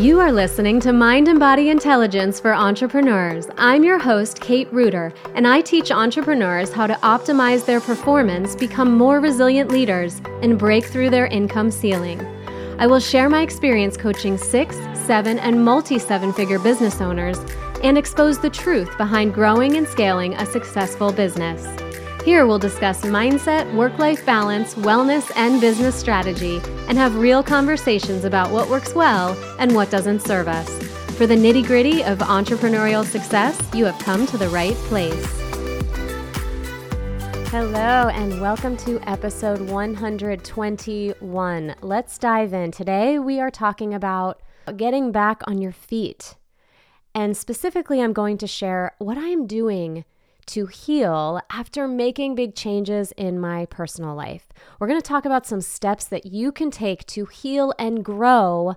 You are listening to Mind and Body Intelligence for Entrepreneurs. I'm your host, Kate Reuter, and I teach entrepreneurs how to optimize their performance, become more resilient leaders, and break through their income ceiling. I will share my experience coaching six, seven, and multi seven figure business owners and expose the truth behind growing and scaling a successful business. Here we'll discuss mindset, work life balance, wellness, and business strategy, and have real conversations about what works well and what doesn't serve us. For the nitty gritty of entrepreneurial success, you have come to the right place. Hello, and welcome to episode 121. Let's dive in. Today, we are talking about getting back on your feet. And specifically, I'm going to share what I am doing to heal after making big changes in my personal life. We're going to talk about some steps that you can take to heal and grow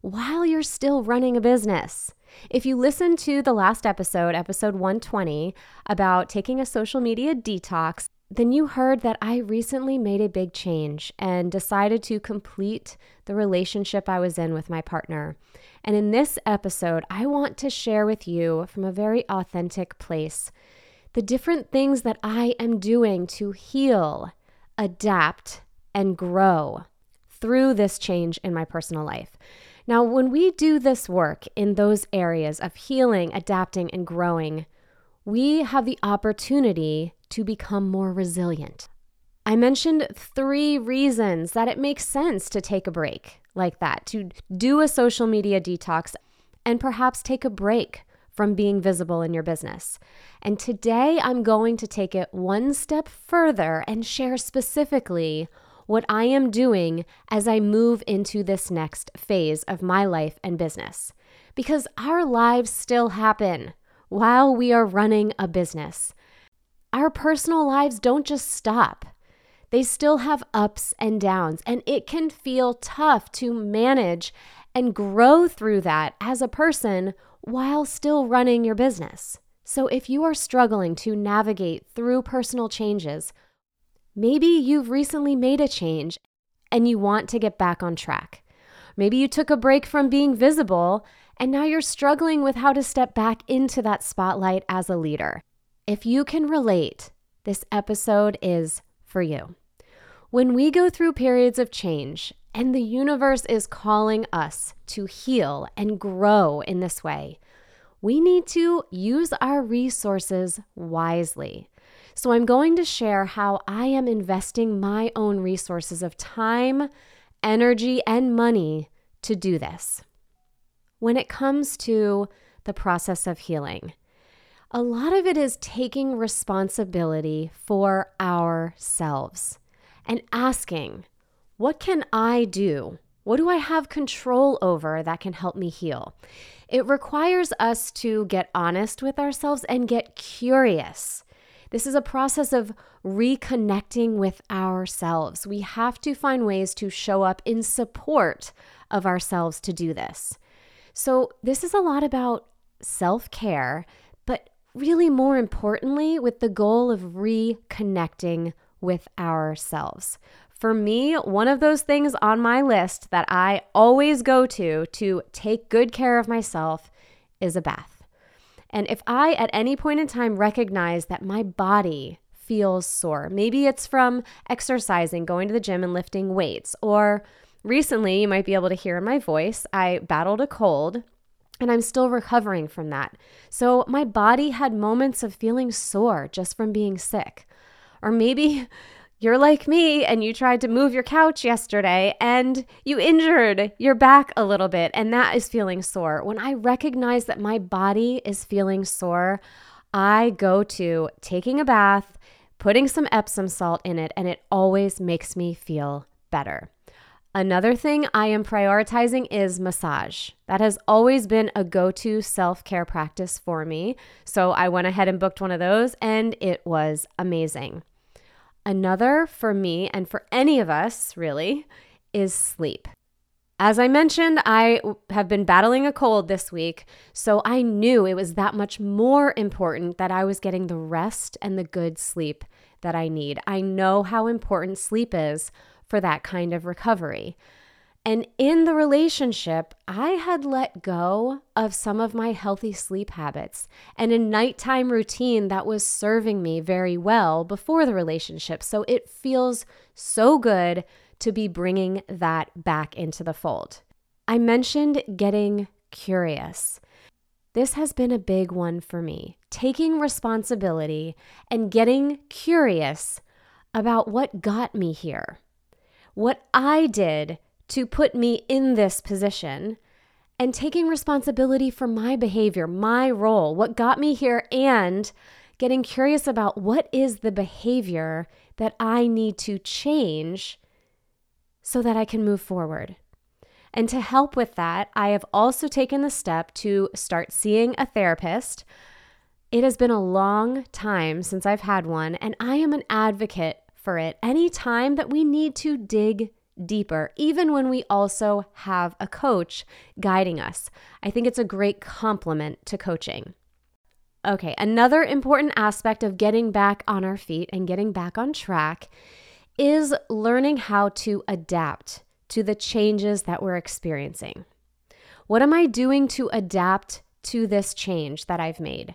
while you're still running a business. If you listened to the last episode, episode 120, about taking a social media detox, then you heard that I recently made a big change and decided to complete the relationship I was in with my partner. And in this episode, I want to share with you from a very authentic place the different things that I am doing to heal, adapt, and grow through this change in my personal life. Now, when we do this work in those areas of healing, adapting, and growing, we have the opportunity to become more resilient. I mentioned three reasons that it makes sense to take a break like that, to do a social media detox, and perhaps take a break from being visible in your business. And today I'm going to take it one step further and share specifically what I am doing as I move into this next phase of my life and business. Because our lives still happen while we are running a business. Our personal lives don't just stop. They still have ups and downs, and it can feel tough to manage and grow through that as a person while still running your business. So, if you are struggling to navigate through personal changes, maybe you've recently made a change and you want to get back on track. Maybe you took a break from being visible and now you're struggling with how to step back into that spotlight as a leader. If you can relate, this episode is for you. When we go through periods of change and the universe is calling us to heal and grow in this way. We need to use our resources wisely. So, I'm going to share how I am investing my own resources of time, energy, and money to do this. When it comes to the process of healing, a lot of it is taking responsibility for ourselves and asking, what can I do? What do I have control over that can help me heal? It requires us to get honest with ourselves and get curious. This is a process of reconnecting with ourselves. We have to find ways to show up in support of ourselves to do this. So, this is a lot about self care, but really more importantly, with the goal of reconnecting with ourselves. For me, one of those things on my list that I always go to to take good care of myself is a bath. And if I at any point in time recognize that my body feels sore, maybe it's from exercising, going to the gym and lifting weights, or recently you might be able to hear in my voice, I battled a cold and I'm still recovering from that. So my body had moments of feeling sore just from being sick. Or maybe you're like me and you tried to move your couch yesterday and you injured your back a little bit and that is feeling sore. When I recognize that my body is feeling sore, I go to taking a bath, putting some Epsom salt in it, and it always makes me feel better. Another thing I am prioritizing is massage. That has always been a go to self care practice for me. So I went ahead and booked one of those, and it was amazing. Another for me and for any of us, really, is sleep. As I mentioned, I have been battling a cold this week, so I knew it was that much more important that I was getting the rest and the good sleep that I need. I know how important sleep is for that kind of recovery. And in the relationship, I had let go of some of my healthy sleep habits and a nighttime routine that was serving me very well before the relationship. So it feels so good to be bringing that back into the fold. I mentioned getting curious. This has been a big one for me, taking responsibility and getting curious about what got me here, what I did to put me in this position and taking responsibility for my behavior, my role, what got me here, and getting curious about what is the behavior that I need to change so that I can move forward. And to help with that, I have also taken the step to start seeing a therapist. It has been a long time since I've had one, and I am an advocate for it Any time that we need to dig deeper, even when we also have a coach guiding us. I think it's a great complement to coaching. Okay, another important aspect of getting back on our feet and getting back on track is learning how to adapt to the changes that we're experiencing. What am I doing to adapt to this change that I've made?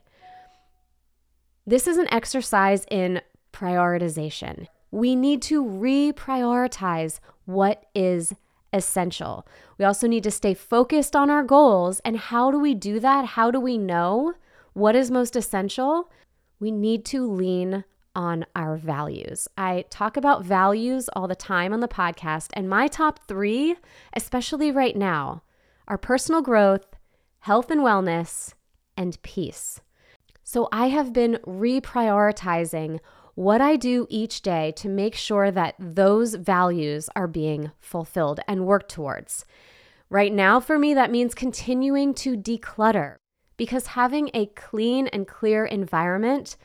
This is an exercise in prioritization. We need to reprioritize what is essential. We also need to stay focused on our goals. And how do we do that? How do we know what is most essential? We need to lean on our values. I talk about values all the time on the podcast, and my top three, especially right now, are personal growth, health and wellness, and peace. So I have been reprioritizing what I do each day to make sure that those values are being fulfilled and worked towards. Right now, for me, that means continuing to declutter because having a clean and clear environment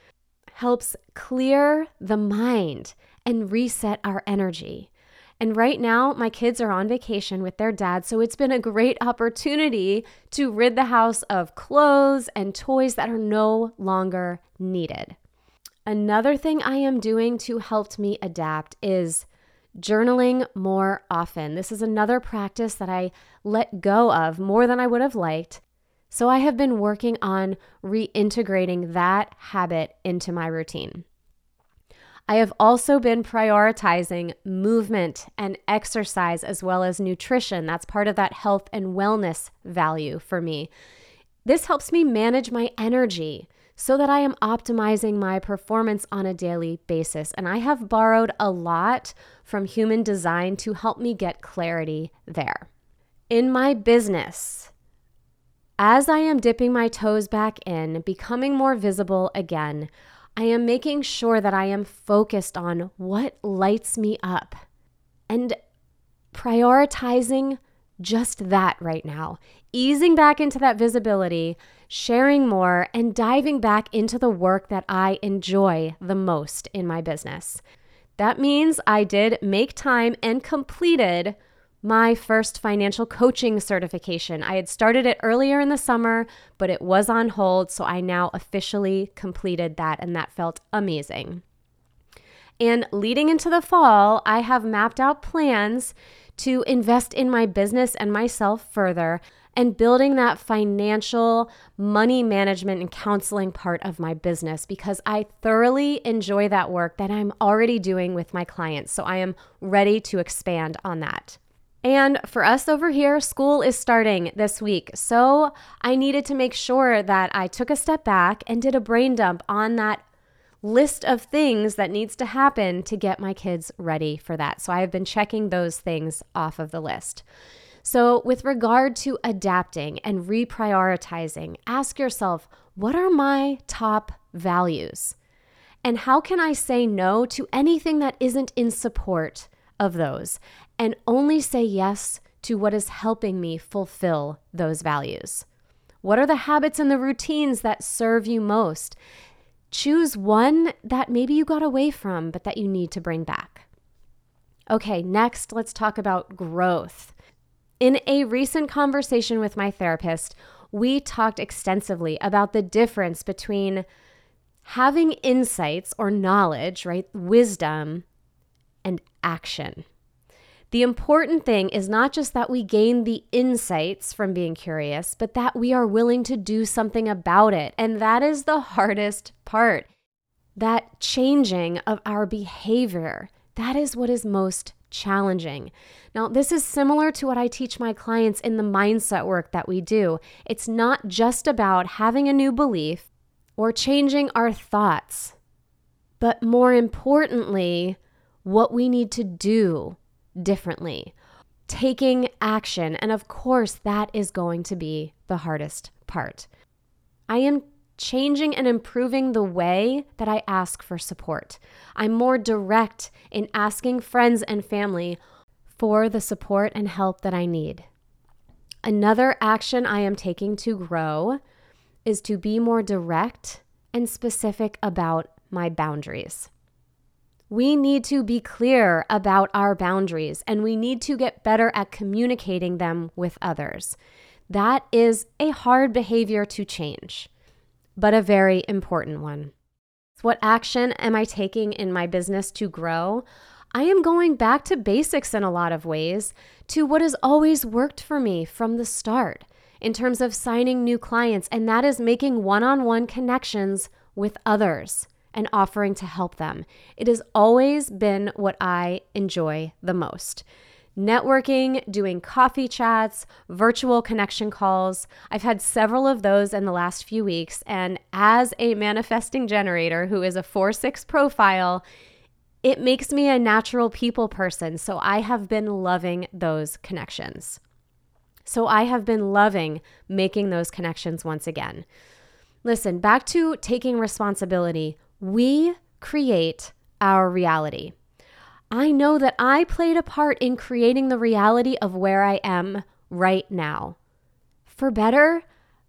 helps clear the mind and reset our energy. And right now, my kids are on vacation with their dad, so it's been a great opportunity to rid the house of clothes and toys that are no longer needed. Another thing I am doing to help me adapt is journaling more often. This is another practice that I let go of more than I would have liked. So I have been working on reintegrating that habit into my routine. I have also been prioritizing movement and exercise as well as nutrition. That's part of that health and wellness value for me. This helps me manage my energy so that I am optimizing my performance on a daily basis. And I have borrowed a lot from human design to help me get clarity there. In my business, as I am dipping my toes back in, becoming more visible again, I am making sure that I am focused on what lights me up and prioritizing just that right now, easing back into that visibility, sharing more, and diving back into the work that I enjoy the most in my business. That means I did make time and completed my first financial coaching certification. I had started it earlier in the summer, but it was on hold, so I now officially completed that, and that felt amazing. And leading into the fall, I have mapped out plans to invest in my business and myself further and building that financial money management and counseling part of my business because I thoroughly enjoy that work that I'm already doing with my clients. So I am ready to expand on that. And for us over here, school is starting this week. So I needed to make sure that I took a step back and did a brain dump on that list of things that needs to happen to get my kids ready for that. So I have been checking those things off of the list. So, with regard to adapting and reprioritizing, ask yourself what are my top values? And how can I say no to anything that isn't in support of those and only say yes to what is helping me fulfill those values? What are the habits and the routines that serve you most? Choose one that maybe you got away from, but that you need to bring back. Okay, next, let's talk about growth. In a recent conversation with my therapist, we talked extensively about the difference between having insights or knowledge, right? Wisdom and action. The important thing is not just that we gain the insights from being curious, but that we are willing to do something about it. And that is the hardest part. That changing of our behavior, that is what is most challenging. Now, this is similar to what I teach my clients in the mindset work that we do. It's not just about having a new belief or changing our thoughts, but more importantly, what we need to do differently, taking action. And of course, that is going to be the hardest part. I am changing and improving the way that I ask for support. I'm more direct in asking friends and family for the support and help that I need. Another action I am taking to grow is to be more direct and specific about my boundaries. We need to be clear about our boundaries and we need to get better at communicating them with others. That is a hard behavior to change but a very important one. What action am I taking in my business to grow? I am going back to basics in a lot of ways to what has always worked for me from the start in terms of signing new clients, and that is making one on one connections with others and offering to help them. It has always been what I enjoy the most networking, doing coffee chats, virtual connection calls. I've had several of those in the last few weeks. And as a manifesting generator who is a 4 6 profile, it makes me a natural people person. So I have been loving those connections. So I have been loving making those connections once again. Listen, back to taking responsibility. We create our reality. I know that I played a part in creating the reality of where I am right now, for better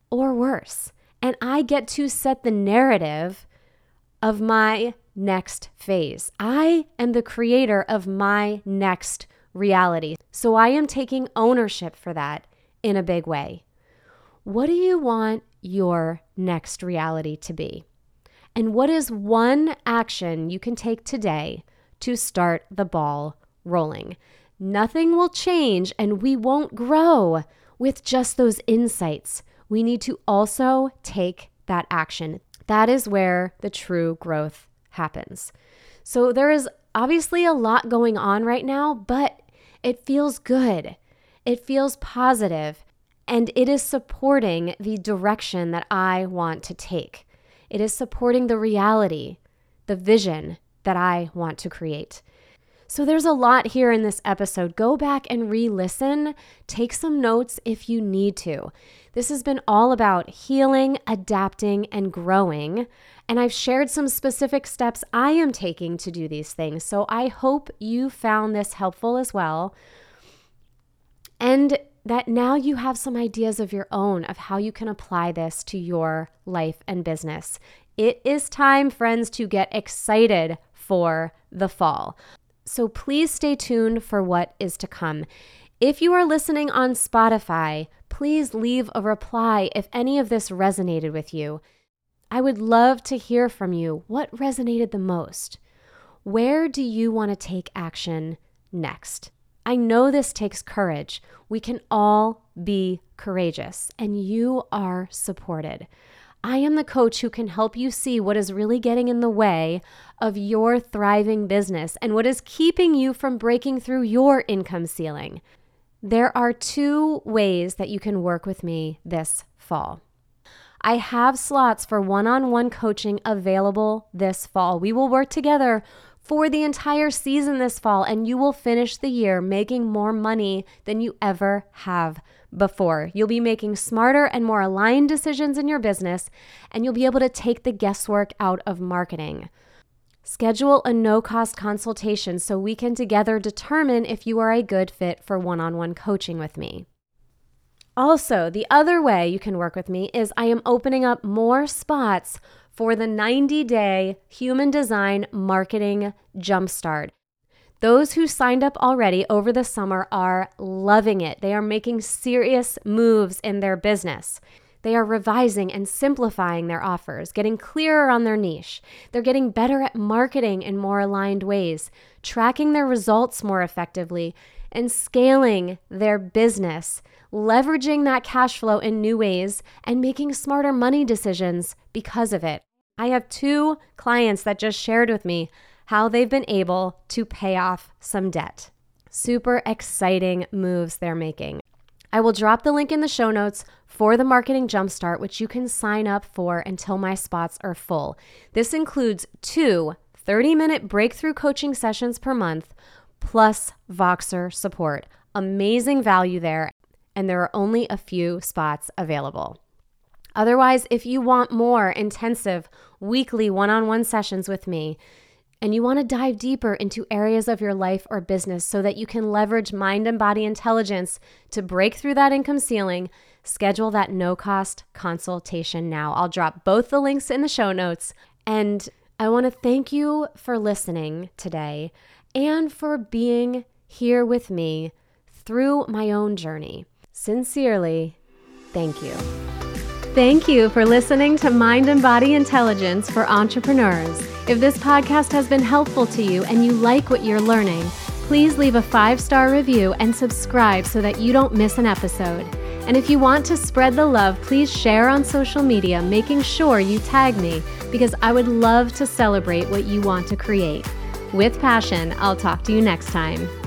or worse. And I get to set the narrative of my next phase. I am the creator of my next reality. So I am taking ownership for that in a big way. What do you want your next reality to be? And what is one action you can take today to start the ball rolling. Nothing will change and we won't grow with just those insights. We need to also take that action. That is where the true growth happens. So there is obviously a lot going on right now, but it feels good. It feels positive, and it is supporting the direction that I want to take. It is supporting the reality, the vision, that I want to create. So there's a lot here in this episode. Go back and re listen. Take some notes if you need to. This has been all about healing, adapting, and growing. And I've shared some specific steps I am taking to do these things. So I hope you found this helpful as well. And that now you have some ideas of your own of how you can apply this to your life and business. It is time, friends, to get excited for the fall. So please stay tuned for what is to come. If you are listening on Spotify, please leave a reply if any of this resonated with you. I would love to hear from you. What resonated the most? Where do you want to take action next? I know this takes courage. We can all be courageous, and you are supported. I am the coach who can help you see what is really getting in the way of your thriving business and what is keeping you from breaking through your income ceiling. There are two ways that you can work with me this fall. I have slots for one on one coaching available this fall. We will work together for the entire season this fall, and you will finish the year making more money than you ever have before. You'll be making smarter and more aligned decisions in your business, and you'll be able to take the guesswork out of marketing. Schedule a no cost consultation so we can together determine if you are a good fit for one on one coaching with me. Also, the other way you can work with me is I am opening up more spots for the 90 day human design marketing jumpstart. Those who signed up already over the summer are loving it. They are making serious moves in their business. They are revising and simplifying their offers, getting clearer on their niche. They're getting better at marketing in more aligned ways, tracking their results more effectively, and scaling their business, leveraging that cash flow in new ways, and making smarter money decisions because of it. I have two clients that just shared with me how they've been able to pay off some debt. Super exciting moves they're making. I will drop the link in the show notes for the Marketing Jumpstart, which you can sign up for until my spots are full. This includes two 30 minute breakthrough coaching sessions per month, plus Voxer support. Amazing value there, and there are only a few spots available. Otherwise, if you want more intensive weekly one on one sessions with me, and you want to dive deeper into areas of your life or business so that you can leverage mind and body intelligence to break through that income ceiling, schedule that no cost consultation now. I'll drop both the links in the show notes. And I want to thank you for listening today and for being here with me through my own journey. Sincerely, thank you. Thank you for listening to Mind and Body Intelligence for Entrepreneurs. If this podcast has been helpful to you and you like what you're learning, please leave a five star review and subscribe so that you don't miss an episode. And if you want to spread the love, please share on social media, making sure you tag me because I would love to celebrate what you want to create. With passion, I'll talk to you next time.